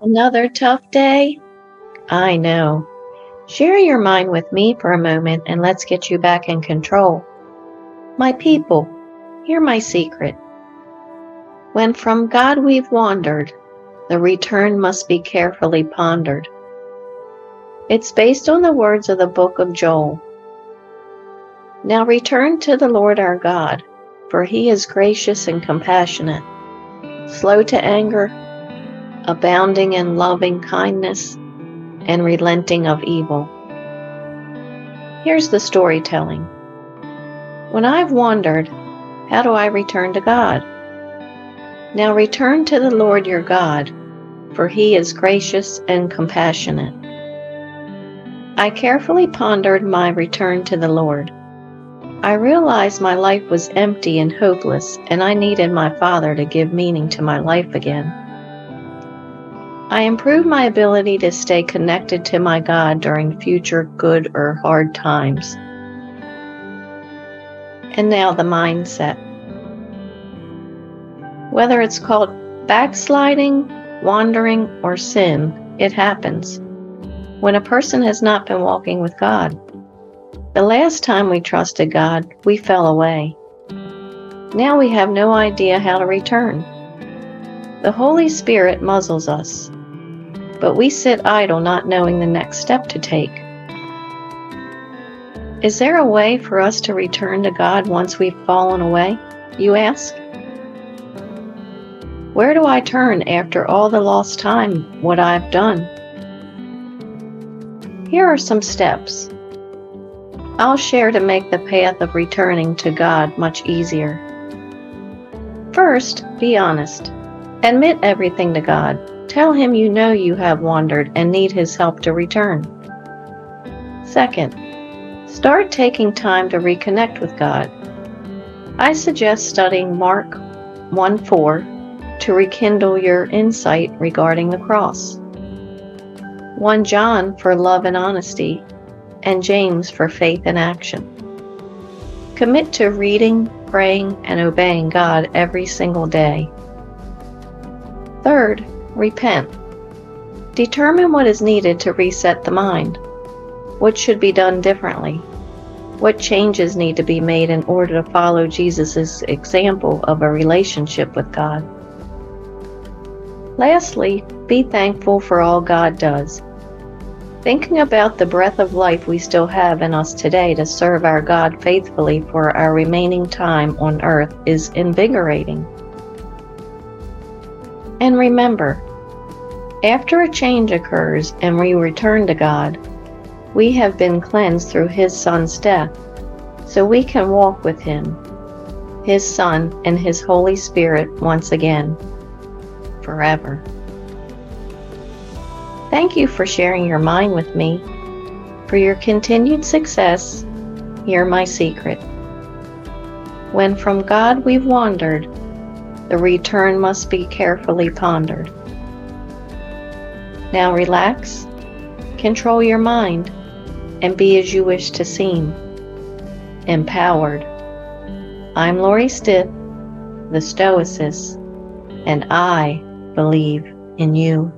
Another tough day? I know. Share your mind with me for a moment and let's get you back in control. My people, hear my secret. When from God we've wandered, the return must be carefully pondered. It's based on the words of the book of Joel. Now return to the Lord our God, for he is gracious and compassionate, slow to anger, abounding in loving kindness, and relenting of evil. Here's the storytelling. When I've wandered, how do I return to God? Now return to the Lord your God, for he is gracious and compassionate. I carefully pondered my return to the Lord. I realized my life was empty and hopeless, and I needed my Father to give meaning to my life again. I improve my ability to stay connected to my God during future good or hard times. And now the mindset. Whether it's called backsliding, wandering, or sin, it happens when a person has not been walking with God. The last time we trusted God, we fell away. Now we have no idea how to return. The Holy Spirit muzzles us, but we sit idle not knowing the next step to take. Is there a way for us to return to God once we've fallen away? You ask? Where do I turn after all the lost time, what I've done? Here are some steps. I'll share to make the path of returning to God much easier. First, be honest. Admit everything to God. Tell Him you know you have wandered and need His help to return. Second, start taking time to reconnect with God. I suggest studying Mark 1 4 to rekindle your insight regarding the cross. 1 John for love and honesty, and James for faith and action. Commit to reading, praying, and obeying God every single day. Third, repent. Determine what is needed to reset the mind. What should be done differently? What changes need to be made in order to follow Jesus' example of a relationship with God? Lastly, be thankful for all God does. Thinking about the breath of life we still have in us today to serve our God faithfully for our remaining time on earth is invigorating. And remember, after a change occurs and we return to God, we have been cleansed through His Son's death, so we can walk with Him, His Son, and His Holy Spirit once again forever. Thank you for sharing your mind with me. For your continued success, hear my secret. When from God we've wandered, the return must be carefully pondered. Now relax, control your mind, and be as you wish to seem. Empowered. I'm Lori Stiff, the Stoicess, and I believe in you.